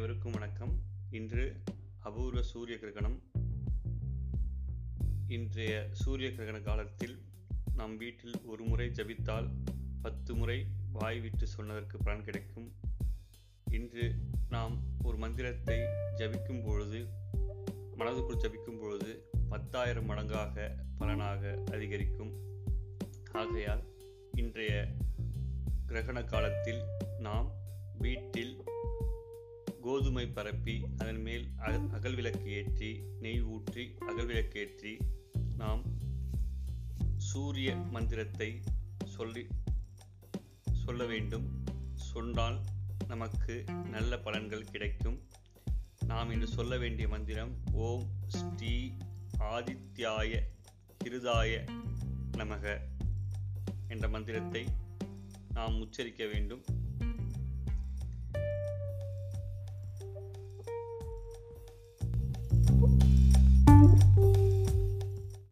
வணக்கம். இன்று அபூர்வ சூரிய கிரகணம். இன்றைய சூரிய கிரகண காலத்தில் நம் வீட்டில் ஒரு முறை ஜபித்தால் பத்து முறை வாய் விட்டு சொன்னதற்கு பலன் கிடைக்கும். இன்று நாம் ஒரு மந்திரத்தை ஜபிக்கும் பொழுது மனதுக்குள் ஜபிக்கும் பொழுது பத்தாயிரம் மடங்காக பலனாக அதிகரிக்கும். ஆகையால் இன்றைய கிரகண காலத்தில் நாம் கோதுமை பரப்பி அதன் மேல் அகல்விளக்கு அகல் விளக்கு ஏற்றி நெய் ஊற்றி அகல்விளக்கு ஏற்றி நாம் சூரிய மந்திரத்தை சொல்லி சொல்ல வேண்டும். சொன்னால் நமக்கு நல்ல பலன்கள் கிடைக்கும். நாம் இன்று சொல்ல வேண்டிய மந்திரம் ஓம் ஸ்ரீ ஆதித்யாய கிருதாய நமக என்ற மந்திரத்தை நாம் உச்சரிக்க வேண்டும்.